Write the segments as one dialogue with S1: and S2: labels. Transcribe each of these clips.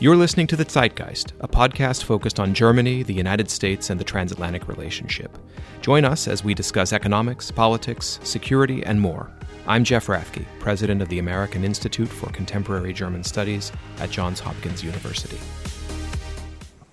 S1: You're listening to The Zeitgeist, a podcast focused on Germany, the United States, and the transatlantic relationship. Join us as we discuss economics, politics, security, and more. I'm Jeff Rathke, president of the American Institute for Contemporary German Studies at Johns Hopkins University.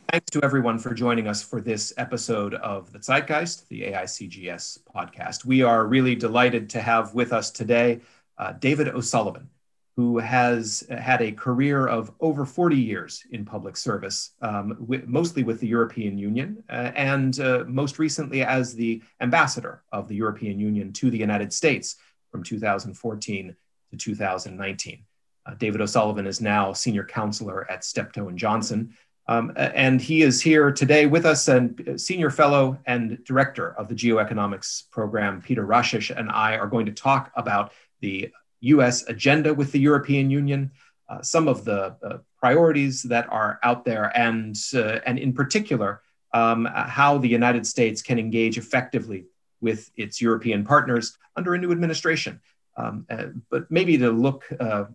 S1: Thanks to everyone for joining us for this episode of The Zeitgeist, the AICGS podcast. We are really delighted to have with us today uh, David O'Sullivan who has had a career of over 40 years in public service, um, with, mostly with the European Union, uh, and uh, most recently as the ambassador of the European Union to the United States from 2014 to 2019. Uh, David O'Sullivan is now senior counselor at Steptoe and Johnson. Um, and he is here today with us, and uh, senior fellow and director of the geoeconomics program, Peter Rashish, and I are going to talk about the US agenda with the European Union, uh, some of the uh, priorities that are out there, and, uh, and in particular, um, how the United States can engage effectively with its European partners under a new administration. Um, uh, but maybe to look uh,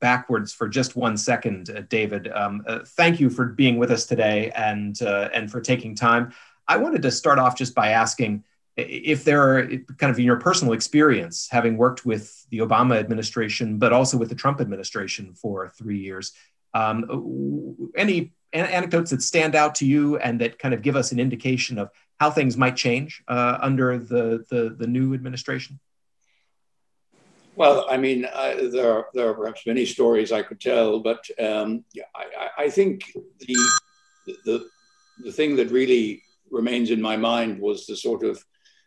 S1: backwards for just one second, David, um, thank you for being with us today and, and for taking time. I wanted to start off just by asking if there are kind of in your personal experience, having worked with the Obama administration, but also with the Trump administration for three years, um, any anecdotes that stand out to you and that kind of give us an indication of how things might change uh, under the, the, the new administration?
S2: Well, I mean, uh, there are there are perhaps many stories I could tell, but um, I, I, think the the the thing that really remains in my mind was the sort of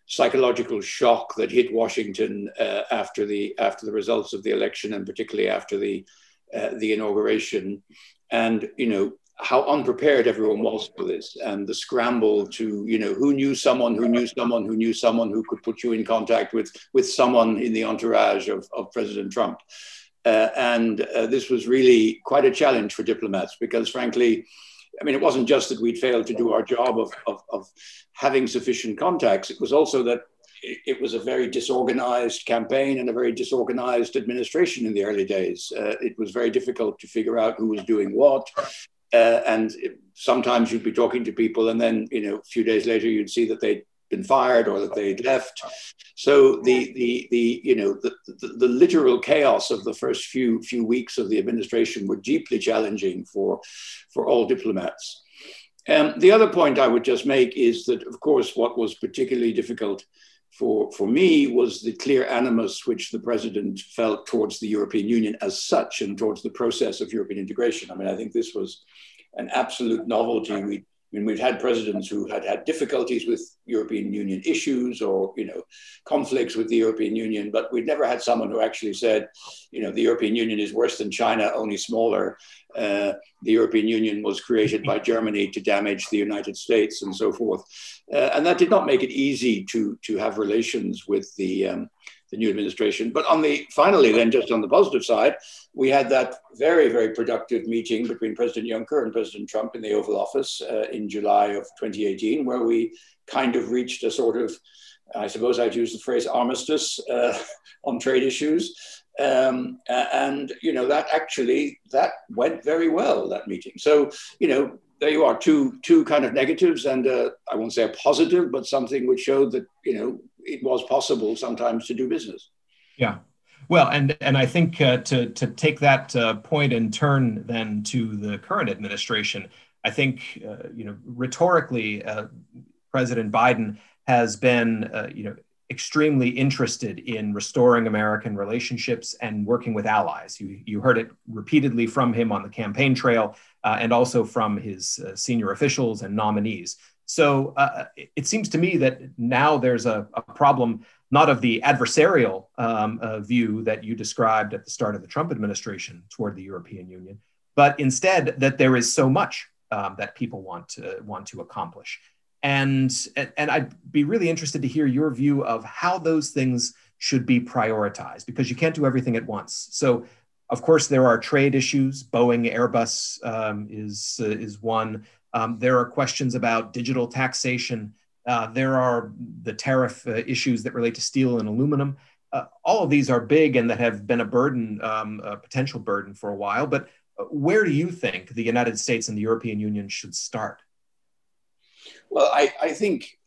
S2: psychological shock that hit Washington uh, after the after the results of the election and particularly after the uh, the inauguration, and you know how unprepared everyone was for this and the scramble to you know who knew someone who knew someone who knew someone who could put you in contact with with someone in the entourage of, of president trump. Uh, and uh, this was really quite a challenge for diplomats because frankly I mean, it wasn't just that we'd failed to do our job of, of, of having sufficient contacts, it was also that it, was a very disorganized campaign and a very disorganized administration in the early days. Uh, it was very difficult to figure out who was doing what. Uh, and it, sometimes you'd be talking to people, and then, you know, a few days later, you'd see that they'd been fired or that they'd left. So the the the you know the, the, the, literal chaos of the first few few weeks of the administration were deeply challenging for for all diplomats. Um, the other point I would just make is that, of course, what was particularly difficult for, for me was the clear animus which the president felt towards the European Union as such and towards the process of European integration. I mean, I think this was an absolute novelty. We Mean, we've had presidents who had had difficulties with European Union issues or, you know, conflicts with the European Union, but we've never had someone who actually said, you know, the European Union is worse than China, only smaller. Uh, the European Union was created by Germany to damage the United States and so forth. Uh, and that did not make it easy to, to have relations with the, um, the new administration. But on the finally, then just on the positive side, we had that very very productive meeting between President Juncker and President Trump in the Oval Office uh, in July of 2018, where we kind of reached a sort of, I suppose I'd use the phrase armistice uh, on trade issues. Um, and you know that actually that went very well that meeting. So you know there you are, two two kind of negatives, and uh, I won't say a positive, but something which showed that you know it was possible sometimes to do business.
S1: Yeah. Well, and and I think uh, to to take that uh, point and turn then to the current administration, I think uh, you know rhetorically, uh, President Biden has been uh, you know extremely interested in restoring American relationships and working with allies. You you heard it repeatedly from him on the campaign trail, uh, and also from his senior officials and nominees. So uh, it seems to me that now there's a, a problem not of the adversarial um, uh, view that you described at the start of the Trump administration toward the European Union, but instead that there is so much um, that people want to want to accomplish. And, and I'd be really interested to hear your view of how those things should be prioritized because you can't do everything at once. So, of course, there are trade issues. Boeing, Airbus um, is uh, is one. Um, there are questions about digital taxation. Uh, there are the tariff uh, issues that relate to steel and aluminum. Uh, all of these are big and that have been a burden, um, a potential burden for a while. But where do you think the United States and the European Union should start?
S2: Well, I, I think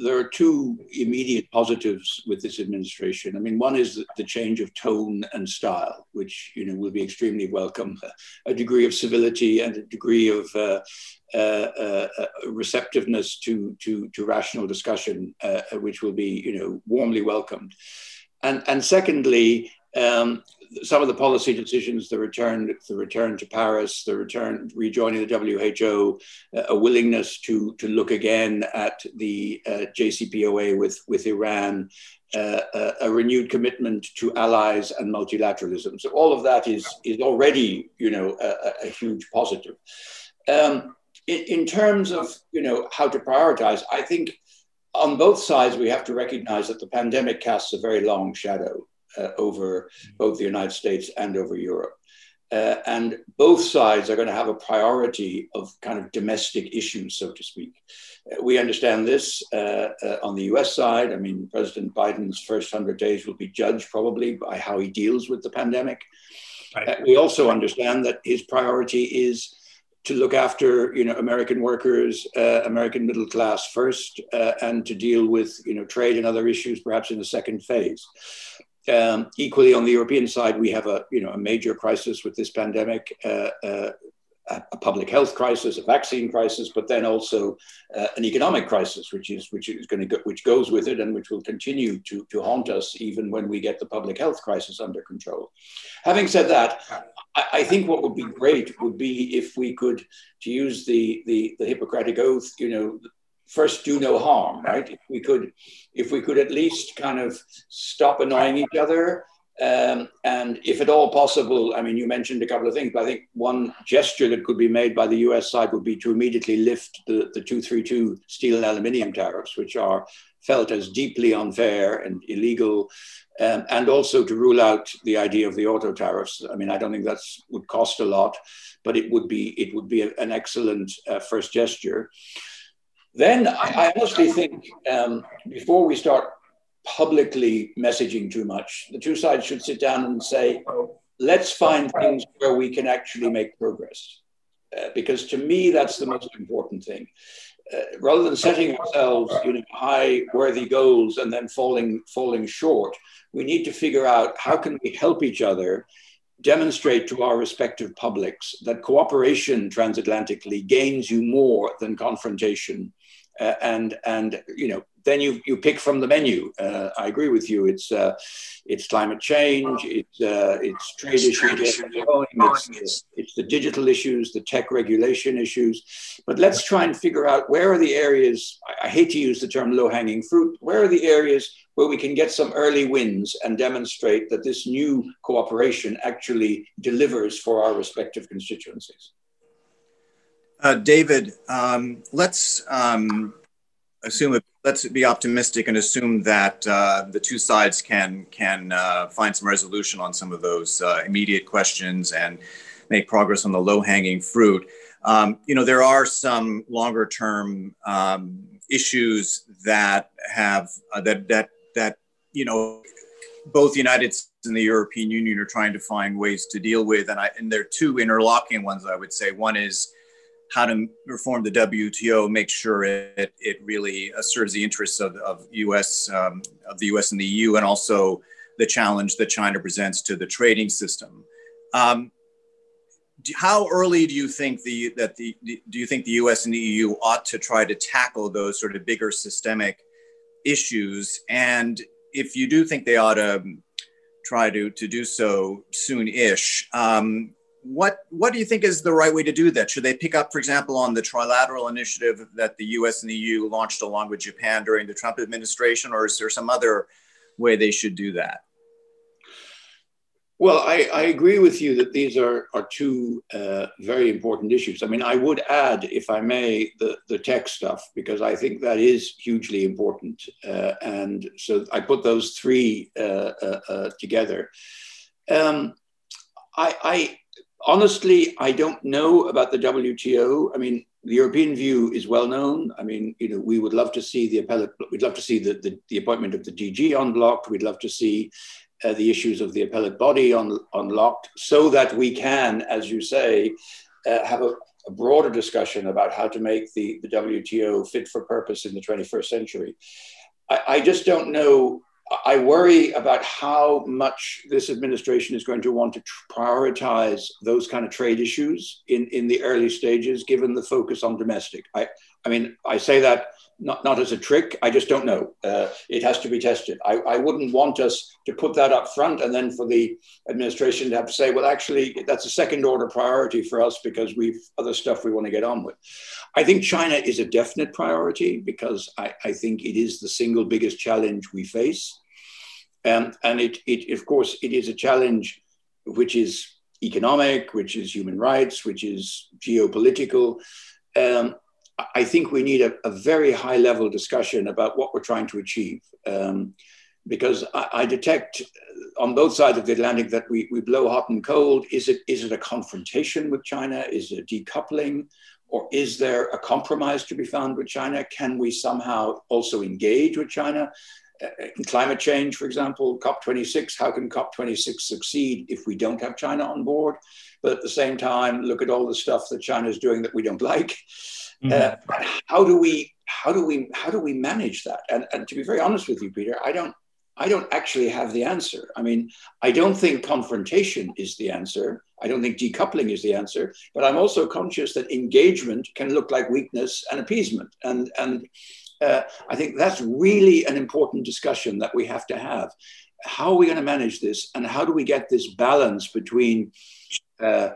S2: there are two immediate positives with this administration. I mean, one is the change of tone and style, which you know will be extremely welcome. A degree of civility and a degree of uh, uh, uh, receptiveness to, to, to rational discussion, uh, which will be you know warmly welcomed. And and secondly, um, some of the policy decisions, the return, the return to Paris, the return, rejoining the WHO, uh, a willingness to to look again at the uh, JCPOA with with Iran, uh, a, a, renewed commitment to allies and multilateralism. So all of that is is already you know a, a huge positive. Um, in, in terms of you know how to prioritize, I think on both sides we have to recognize that the pandemic casts a very long shadow uh, over both the United States and over Europe. Uh, and both sides are going to have a priority of kind of domestic issues, so to speak. Uh, we understand this uh, uh, on the US side. I mean, President Biden's first 100 days will be judged probably by how he deals with the pandemic. Right. Uh, we also understand that his priority is to look after you know American workers, uh, American middle class first, uh, and to deal with you know trade and other issues perhaps in the second phase. Um, equally, on the European side, we have a you know a major crisis with this pandemic, uh, uh, a public health crisis, a vaccine crisis, but then also uh, an economic crisis, which is which is going to go, which goes with it and which will continue to to haunt us even when we get the public health crisis under control. Having said that, I, I think what would be great would be if we could, to use the the, the Hippocratic oath, you know, first do no harm, right? If we could, if we could at least kind of stop annoying each other, um, and if at all possible, I mean, you mentioned a couple of things, but I think one gesture that could be made by the US side would be to immediately lift the, the 232 steel and aluminium tariffs, which are felt as deeply unfair and illegal, um, and also to rule out the idea of the auto tariffs. I mean, I don't think that would cost a lot, but it would be it would be a, an excellent uh, first gesture. Then I, I honestly think um, before we start publicly messaging too much, the two sides should sit down and say, let's find things where we can actually make progress. Uh, because to me, that's the most important thing. Uh, rather than setting ourselves you know, high worthy goals and then falling falling short we need to figure out how can we help each other demonstrate to our respective publics that cooperation transatlantically gains you more than confrontation uh, and and you know then you you pick from the menu. Uh, I agree with you. It's uh, it's climate change. It's uh, it's trade issues. It's, it's the digital issues, the tech regulation issues. But let's try and figure out where are the areas. I, I hate to use the term low hanging fruit. Where are the areas where we can get some early wins and demonstrate that this new cooperation actually delivers for our respective constituencies.
S3: Uh, David, um, let's um, assume let's be optimistic and assume that uh, the two sides can can uh, find some resolution on some of those uh, immediate questions and make progress on the low hanging fruit. Um, you know, there are some longer term um, issues that have uh, that that that you know both the United States and the European Union are trying to find ways to deal with, and I and there are two interlocking ones. I would say one is how to reform the WTO, make sure it, it really serves the interests of, of US um, of the US and the EU, and also the challenge that China presents to the trading system. Um, how early do you think the that the do you think the US and the EU ought to try to tackle those sort of bigger systemic issues? And if you do think they ought to try to to do so soon-ish, um, what what do you think is the right way to do that? Should they pick up, for example, on the trilateral initiative that the U.S. and the EU launched along with Japan during the Trump administration, or is there some other way they should do that?
S2: Well, I, I agree with you that these are, are two uh, very important issues. I mean, I would add, if I may, the, the tech stuff, because I think that is hugely important. Uh, and so I put those three uh, uh, uh together. Um, I, I, honestly, I don't know about the WTO. I mean, the European view is well known. I mean, you know, we would love to see the appellate, we'd love to see the, the, the appointment of the DG unblocked. We'd love to see uh, the issues of the appellate body un, unlocked so that we can, as you say, uh, have a, a, broader discussion about how to make the, the WTO fit for purpose in the 21st century. I, I just don't know. I worry about how much this administration is going to want to prioritize those kind of trade issues in, in the early stages, given the focus on domestic. I, I mean, I say that not, not as a trick. I just don't know. Uh, it has to be tested. I, I wouldn't want us to put that up front and then for the administration to have to say, well, actually, that's a second order priority for us because we've other stuff we want to get on with. I think China is a definite priority because I, I think it is the single biggest challenge we face. Um, and it, it, of course, it is a challenge which is economic, which is human rights, which is geopolitical. Um, I think we need a, a, very high level discussion about what we're trying to achieve. Um, because I, I, detect on both sides of the Atlantic that we, we blow hot and cold. Is it, is it a confrontation with China? Is it decoupling? Or is there a compromise to be found with China? Can we somehow also engage with China? Uh, in climate change, for example, COP26, how can COP26 succeed if we don't have China on board? But at the same time, look at all the stuff that China is doing that we don't like. Mm-hmm. Uh, how do we how do we how do we manage that? And, and to be very honest with you, Peter, I don't I don't actually have the answer. I mean, I don't think confrontation is the answer. I don't think decoupling is the answer. But I'm also conscious that engagement can look like weakness and appeasement. And and uh, I think that's really an important discussion that we have to have. How are we going to manage this, and how do we get this balance between uh,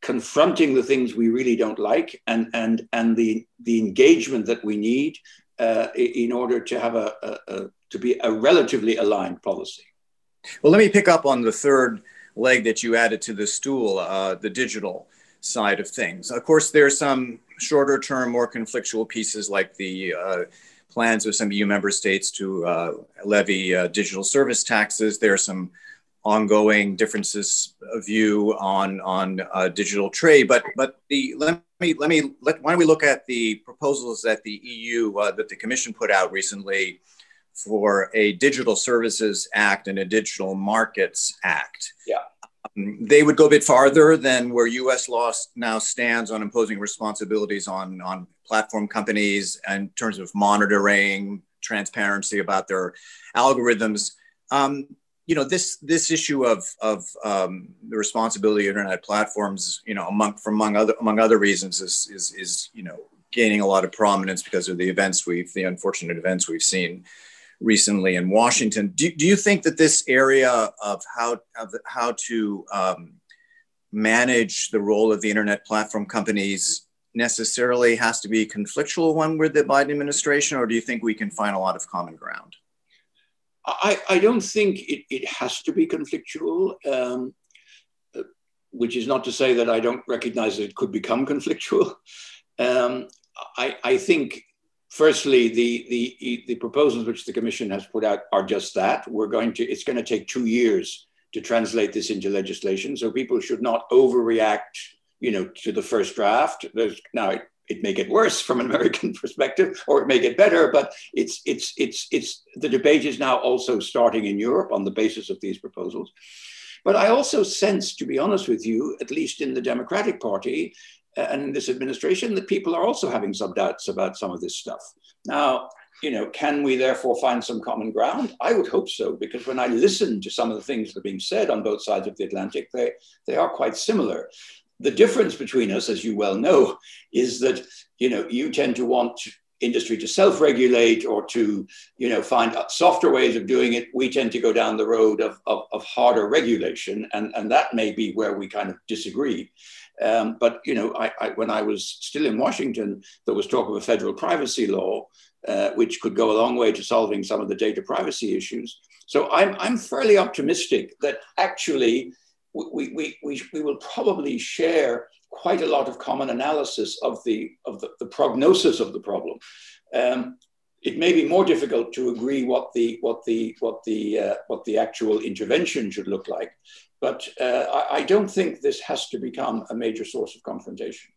S2: confronting the things we really don't like and and and the the engagement that we need uh, in order to have a, a, a, to be a relatively aligned policy.
S3: Well, let me pick up on the third leg that you added to the stool, uh, the digital side of things. Of course, there's some shorter term, more conflictual pieces like the uh, plans of some EU member states to uh, levy uh, digital service taxes. There are some ongoing differences of view on on uh, digital trade. But but the let me let me let why don't we look at the proposals that the EU uh, that the Commission put out recently for a Digital Services Act and a Digital Markets Act.
S2: Yeah.
S3: Um, they would go a bit farther than where U.S. law now stands on imposing responsibilities on, on platform companies in terms of monitoring, transparency about their algorithms. Um, you know this this issue of of um, the responsibility of internet platforms, you know, among from among other among other reasons, is is is you know gaining a lot of prominence because of the events we've the unfortunate events we've seen recently in Washington. Do, do you think that this area of how of how to um, manage the role of the internet platform companies necessarily has to be conflictual one with the Biden administration, or do you think we can find a lot of common ground?
S2: I, I don't think it, it has to be conflictual, um, which is not to say that I don't recognize that it could become conflictual. Um, I, I, think, firstly, the, the, the proposals which the Commission has put out are just that. We're going to, it's going to take two years to translate this into legislation. So people should not overreact, you know, to the first draft. There's now it may get worse from an American perspective, or it may get better. But it's it's it's it's the debate is now also starting in Europe on the basis of these proposals. But I also sense, to be honest with you, at least in the Democratic Party and in this administration, that people are also having some doubts about some of this stuff. Now, you know, can we therefore find some common ground? I would hope so, because when I listen to some of the things that are being said on both sides of the Atlantic, they, they are quite similar the difference between us, as you well know, is that you know you tend to want industry to self-regulate or to you know find softer ways of doing it we tend to go down the road of, of, of harder regulation and, and that may be where we kind of disagree um, but you know I, I, when i was still in washington there was talk of a federal privacy law uh, which could go a long way to solving some of the data privacy issues so i'm, I'm fairly optimistic that actually we, we, we, we will probably share quite a lot of common analysis of the, of the, the prognosis of the problem. Um, it may be more difficult to agree what the, what the, what the, uh, what the actual intervention should look like, but uh, I, I, don't think this has to become a major source of confrontation.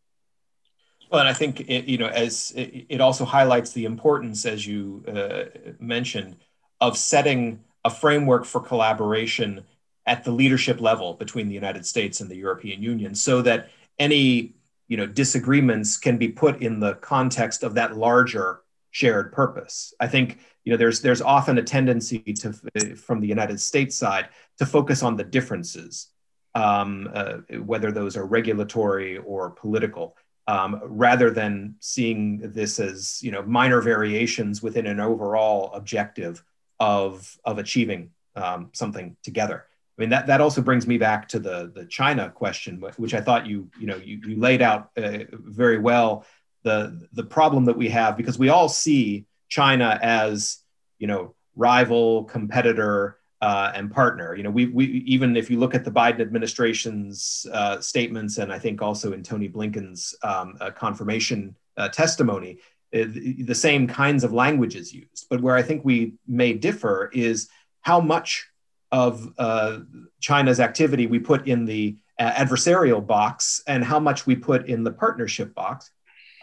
S1: Well, and I think it, you know, as it, it also highlights the importance, as you uh, mentioned, of setting a framework for collaboration at the leadership level between the United States and the European Union so that any you know disagreements can be put in the context of that larger shared purpose. I think you know there's there's often a tendency to from the United States side to focus on the differences, um, uh, whether those are regulatory or political, um, rather than seeing this as you know minor variations within an overall objective of of achieving um, something together. I mean that that also brings me back to the the China question, which I thought you you know you, you laid out uh, very well the the problem that we have because we all see China as you know rival competitor uh, and partner. You know we we even if you look at the Biden administration's uh, statements and I think also in Tony Blinken's um, uh, confirmation uh, testimony, uh, the same kinds of language is used. But where I think we may differ is how much of uh, China's activity we put in the adversarial box and how much we put in the partnership box,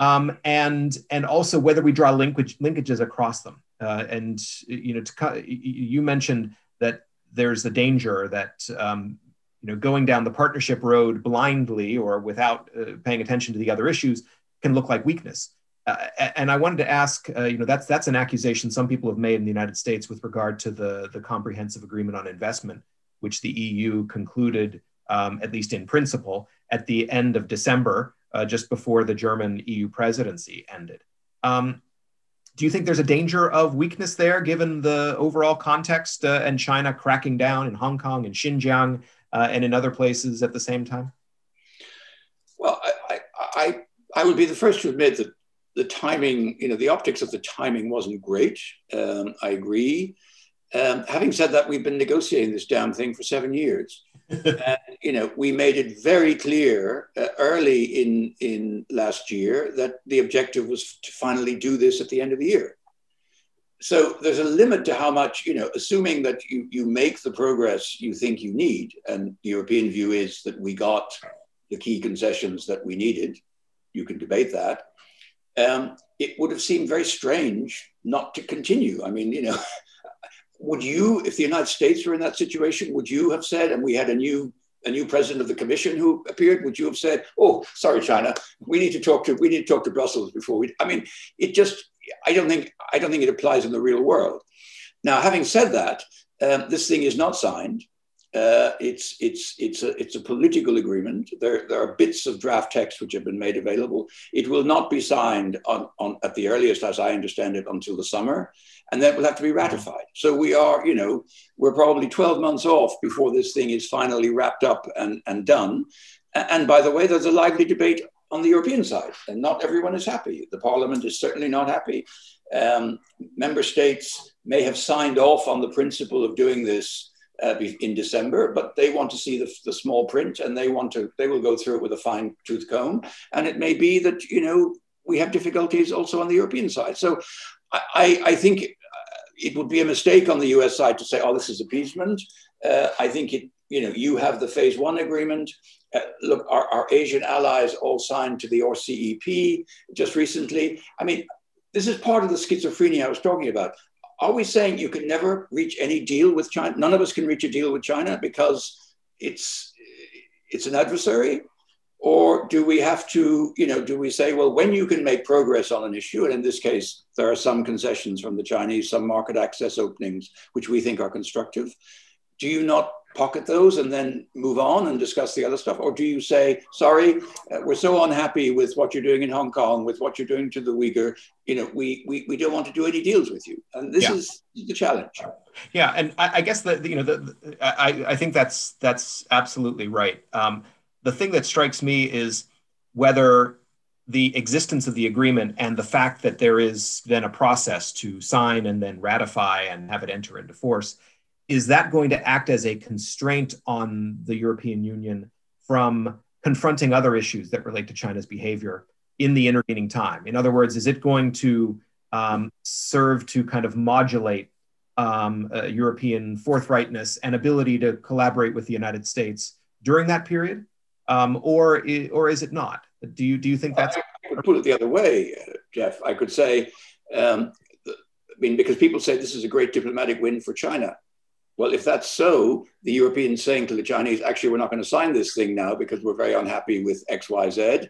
S1: um, and and also whether we draw linkage, linkages across them. Uh, and you know, to, you mentioned that there's the danger that um, you know going down the partnership road blindly or without uh, paying attention to the other issues can look like weakness. Uh, and I wanted to ask, uh, you know, that's that's an accusation some people have made in the United States with regard to the the comprehensive agreement on investment, which the EU concluded, um, at least in principle, at the end of December, uh, just before the German EU presidency ended. Um, do you think there's a danger of weakness there, given the overall context uh, and China cracking down in Hong Kong and Xinjiang uh, and in other places at the same time?
S2: Well, I, I, I would be the first to admit that the timing, you know, the optics of the timing wasn't great. Um, I agree. Um, having said that, we've been negotiating this damn thing for seven years. And, you know, we made it very clear uh, early in in last year that the objective was to finally do this at the end of the year. So there's a limit to how much, you know, assuming that you, you make the progress you think you need, and the European view is that we got the key concessions that we needed. You can debate that um, it would have seemed very strange not to continue. I mean, you know, would you, if the United States were in that situation, would you have said, and we had a new a new president of the commission who appeared, would you have said, "Oh, sorry, China, we need to talk to we need to talk to Brussels before we"? I mean, it just I don't think I don't think it applies in the real world. Now, having said that, um, this thing is not signed. Uh, it's it's it's a it's a political agreement. There there are bits of draft text which have been made available. It will not be signed on, on at the earliest, as I understand it, until the summer, and that will have to be ratified. So we are, you know, we're probably 12 months off before this thing is finally wrapped up and, and done. And by the way, there's a lively debate on the European side, and not everyone is happy. The Parliament is certainly not happy. Um, member states may have signed off on the principle of doing this uh, in December, but they want to see the, the small print and they want to, they will go through it with a fine tooth comb. And it may be that, you know, we have difficulties also on the European side. So I, I think uh, it would be a mistake on the US side to say, oh, this is appeasement. Uh, I think it, you know, you have the phase one agreement. Uh, look, our, our Asian allies all signed to the RCEP just recently. I mean, this is part of the schizophrenia I was talking about are we saying you can never reach any deal with China? None of us can reach a deal with China because it's it's an adversary? Or do we have to, you know, do we say, well, when you can make progress on an issue, and in this case, there are some concessions from the Chinese, some market access openings, which we think are constructive, do you not pocket those and then move on and discuss the other stuff? Or do you say, sorry, uh, we're so unhappy with what you're doing in Hong Kong, with what you're doing to the Uyghur, you know, we, we, we don't want to do any deals with you. And this yeah. is the challenge.
S1: Yeah. And I, I guess that, you know, the, the, I, I think that's, that's absolutely right. Um, the thing that strikes me is whether the existence of the agreement and the fact that there is then a process to sign and then ratify and have it enter into force is that going to act as a constraint on the European Union from confronting other issues that relate to China's behavior in the intervening time? In other words, is it going to um, serve to kind of modulate um, uh, European forthrightness and ability to collaborate with the United States during that period, um, or or is it not? Do you do you think that's?
S2: I could put it the other way, Jeff. I could say, um, I mean, because people say this is a great diplomatic win for China. Well, if that's so, the Europeans saying to the Chinese, actually, we're not going to sign this thing now because we're very unhappy with X, Y, Z,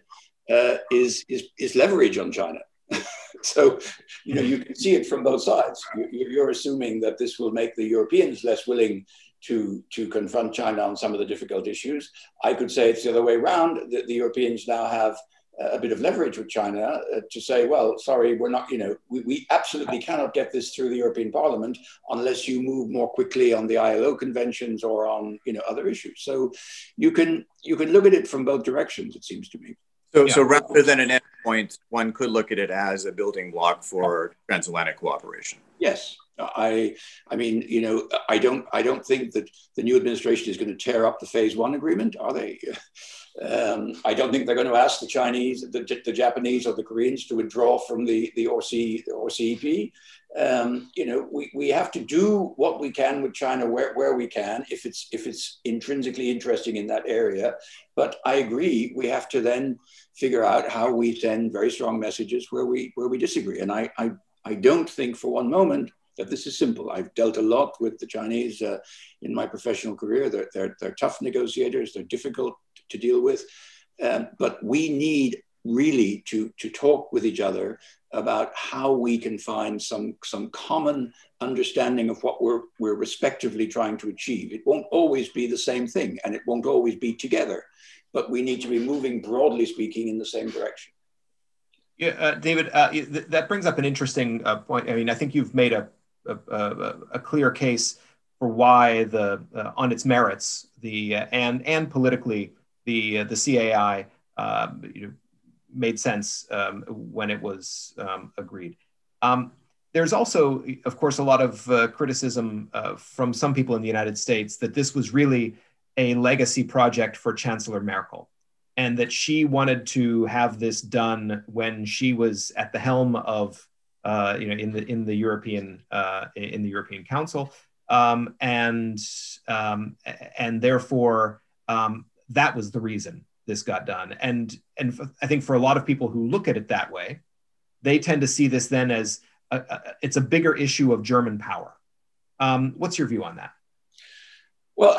S2: uh, is, is, is leverage on China. so, you know, you can see it from both sides. You, are assuming that this will make the Europeans less willing to, to confront China on some of the difficult issues. I could say it's the other way around, that the Europeans now have a bit of leverage with China uh, to say, well, sorry, we're not, you know, we, we absolutely cannot get this through the European Parliament unless you move more quickly on the ILO conventions or on, you know, other issues. So you can you can look at it from both directions, it seems to me.
S3: So, yeah. so rather than an endpoint, one could look at it as a building block for transatlantic cooperation.
S2: Yes, I, I mean, you know, I don't, I don't think that the new administration is going to tear up the Phase One agreement, are they? Um, I don't think they're going to ask the Chinese, the, the Japanese, or the Koreans to withdraw from the the RC or CEP. Um, you know, we, we have to do what we can with China where, where we can if it's if it's intrinsically interesting in that area. But I agree, we have to then figure out how we send very strong messages where we where we disagree. And I I, I don't think for one moment that this is simple. I've dealt a lot with the Chinese uh, in my professional career. They're, they're, they're, tough negotiators, they're difficult to deal with. Um, but we need really to, to talk with each other about how we can find some, some common understanding of what we're, we're respectively trying to achieve. It won't always be the same thing and it won't always be together, but we need to be moving, broadly speaking, in the same direction.
S1: Yeah, uh, David, uh, th- that brings up an interesting uh, point. I mean, I think you've made a a, a, clear case for why the uh, on its merits the uh, and and politically the uh, the CAI um, you know, made sense um, when it was um, agreed. Um, there's also, of course, a lot of uh, criticism uh, from some people in the United States that this was really a legacy project for Chancellor Merkel, and that she wanted to have this done when she was at the helm of uh, you know, in the in the European uh, in the European Council, um, and um, and therefore um, that was the reason this got done. And and I think for a lot of people who look at it that way, they tend to see this then as a, a, it's a bigger issue of German power. Um, what's your view on that?
S2: Well,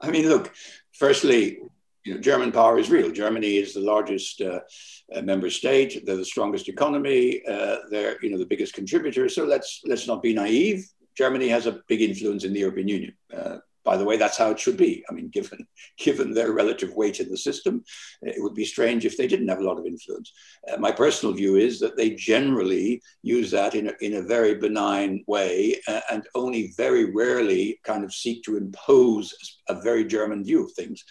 S2: I mean, look. Firstly, you know, German power is real. Germany is the largest uh, uh, member state. They're the strongest economy. Uh, they're you know the biggest contributor. So let's let's not be naive. Germany has a big influence in the European Union. Uh, by the way, that's how it should be. I mean, given given their relative weight in the system, it would be strange if they didn't have a lot of influence. Uh, my personal view is that they generally use that in a, in a very benign way uh, and only very rarely kind of seek to impose a very German view of things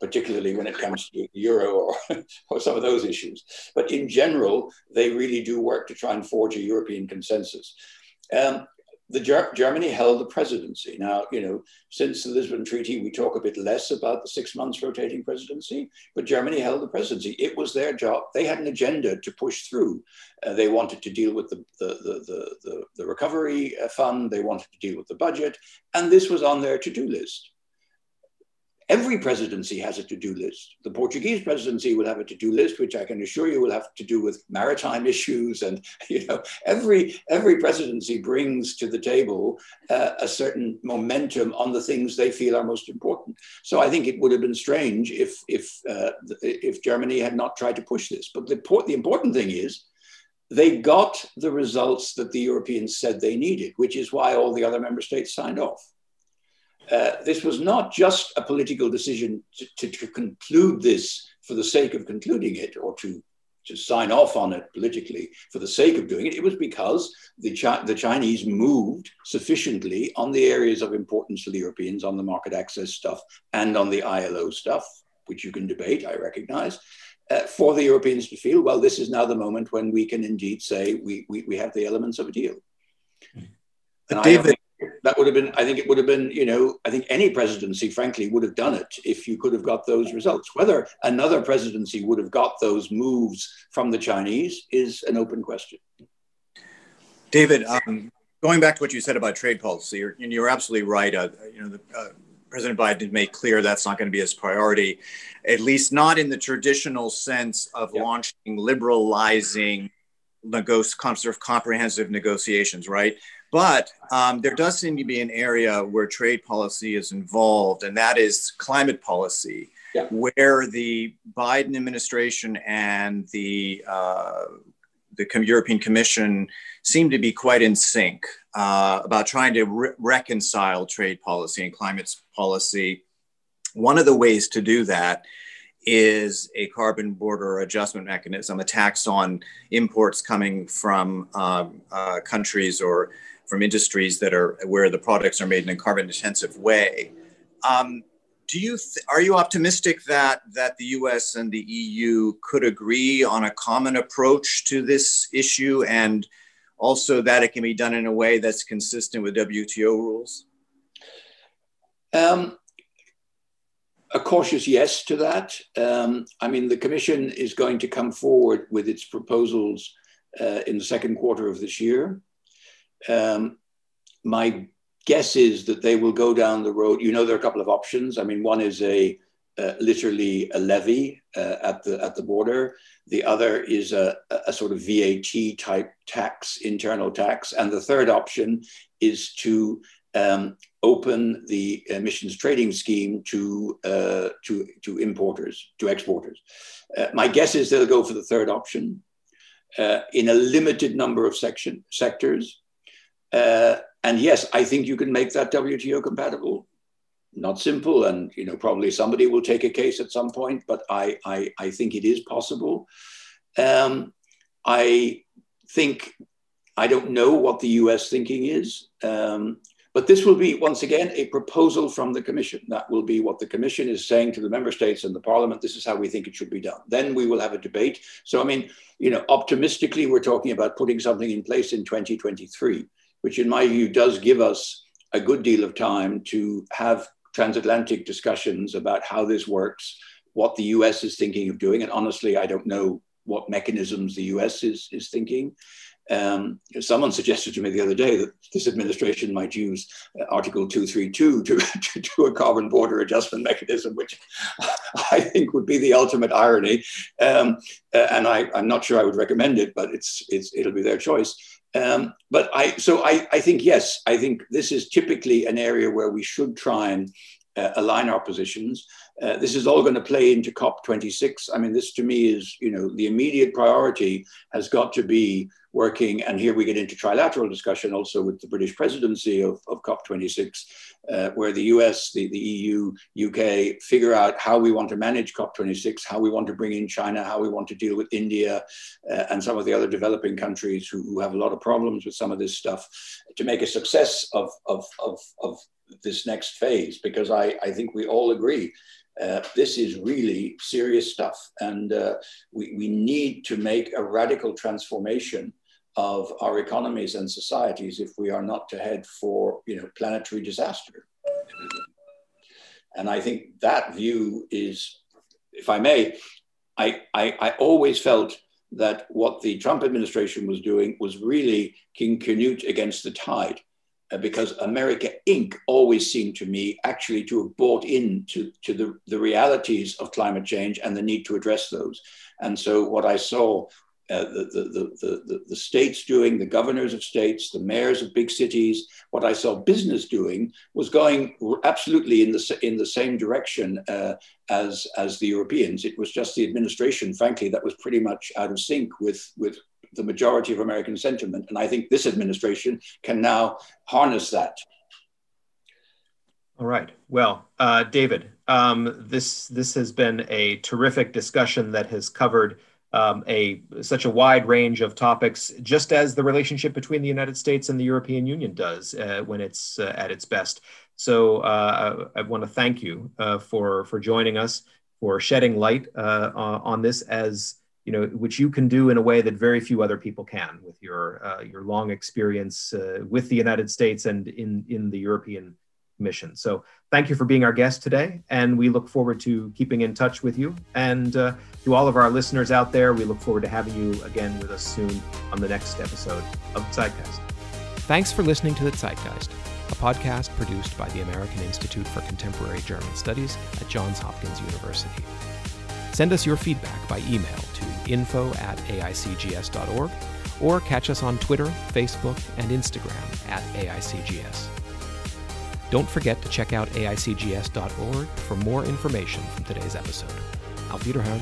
S2: particularly when it comes to the euro or, or some of those issues. But in general, they really do work to try and forge a European consensus. Um, the Ger- Germany held the presidency. Now, you know, since the Lisbon Treaty, we talk a bit less about the six months rotating presidency, but Germany held the presidency. It was their job. They had an agenda to push through. Uh, they wanted to deal with the, the, the, the, the recovery fund. They wanted to deal with the budget. And this was on their to-do list. Every presidency has a to-do list. The Portuguese presidency will have a to-do list, which I can assure you will have to do with maritime issues. And you know, every every presidency brings to the table uh, a certain momentum on the things they feel are most important. So I think it would have been strange if if uh, if Germany had not tried to push this. But the the important thing is they got the results that the Europeans said they needed, which is why all the other member states signed off. Uh, this was not just a political decision to, to, to, conclude this for the sake of concluding it or to, to sign off on it politically for the sake of doing it. It was because the, Chi- the Chinese moved sufficiently on the areas of importance to the Europeans, on the market access stuff and on the ILO stuff, which you can debate, I recognize. Uh, for the Europeans to feel, well, this is now the moment when we can indeed say we, we, we have the elements of a deal.
S3: And David,
S2: that would have been, I think it would have been, you know, I think any presidency, frankly, would have done it if you could have got those results. Whether another presidency would have got those moves from the Chinese is an open question.
S3: David, um, going back to what you said about trade policy, you're, you're absolutely right. Uh, you know, the, uh, President Biden made clear that's not going to be his priority, at least not in the traditional sense of yep. launching liberalizing nego- comprehensive negotiations, right? But um, there does seem to be an area where trade policy is involved, and that is climate policy, yeah. where the Biden administration and the uh, the European Commission seem to be quite in sync uh, about trying to re- reconcile trade policy and climate policy. One of the ways to do that is a carbon border adjustment mechanism, a tax on imports coming from um, uh, countries or from industries that are where the products are made in a carbon intensive way. Um, do you th- are you optimistic that that the U.S. and the EU could agree on a common approach to this issue, and also that it can be done in a way that's consistent with WTO rules?
S2: Um, a cautious yes to that. Um, I mean, the Commission is going to come forward with its proposals uh, in the second quarter of this year. Um, my guess is that they will go down the road. You know, there are a couple of options. I mean, one is a uh, literally a levy uh, at the at the border. The other is a, a sort of VAT type tax, internal tax, and the third option is to um, open the emissions trading scheme to, uh, to, to importers, to exporters. Uh, my guess is they'll go for the third option uh, in a limited number of section, sectors. Uh, and yes, I think you can make that WTO compatible. Not simple, and you know probably somebody will take a case at some point, but I I, I think it is possible. Um, I think I don't know what the U.S. thinking is. Um, but this will be, once again, a proposal from the Commission. That will be what the Commission is saying to the member states and the Parliament. This is how we think it should be done. Then we will have a debate. So, I mean, you know, optimistically, we're talking about putting something in place in 2023, which, in my view, does give us a good deal of time to have transatlantic discussions about how this works, what the US is thinking of doing. And honestly, I don't know what mechanisms the US is, is thinking. Um, someone suggested to me the other day that this administration might use uh, Article 232 to, to do a carbon border adjustment mechanism, which I think would be the ultimate irony. Um, uh, and I, am not sure I would recommend it, but it's, it's, it'll be their choice. Um, but I, so I, I think, yes, I think this is typically an area where we should try and uh, align our positions. Uh, this is all going to play into COP26. I mean, this to me is, you know, the immediate priority has got to be working, and here we get into trilateral discussion also with the British presidency of, of COP26, uh, where the US, the, the EU, UK figure out how we want to manage COP26, how we want to bring in China, how we want to deal with India uh, and some of the other developing countries who, who, have a lot of problems with some of this stuff to make a success of, of, of, of this next phase, because I, I think we all agree uh, this is really serious stuff. And uh, we, we need to make a radical transformation of our economies and societies if we are not to head for you know, planetary disaster. And I think that view is, if I may, I, I, I always felt that what the Trump administration was doing was really King Canute against the tide. Uh, because America Inc. always seemed to me actually to have bought into to the, the realities of climate change and the need to address those. And so what I saw uh, the, the, the, the, the states doing, the governors of states, the mayors of big cities, what I saw business doing was going absolutely in the, in the same direction uh, as, as the Europeans. It was just the administration, frankly, that was pretty much out of sync with, with the majority of American sentiment. And I think this administration can now harness that.
S1: All right. Well, uh, David, um, this this has been a terrific discussion that has covered um, a such a wide range of topics, just as the relationship between the United States and the European Union does uh, when it's uh, at its best. So uh, I, I want to thank you uh, for for joining us, for shedding light uh, on this as you know, which you can do in a way that very few other people can with your uh, your long experience uh, with the United States and in in the European mission. So thank you for being our guest today, and we look forward to keeping in touch with you. And uh, to all of our listeners out there, we look forward to having you again with us soon on the next episode of Zeitgeist. Thanks for listening to the Zeitgeist, a podcast produced by the American Institute for Contemporary German Studies at Johns Hopkins University. Send us your feedback by email to info at aicgs.org or catch us on Twitter, Facebook, and Instagram at AICGS. Don't forget to check out aicgs.org for more information from today's episode. Auf Wiederhören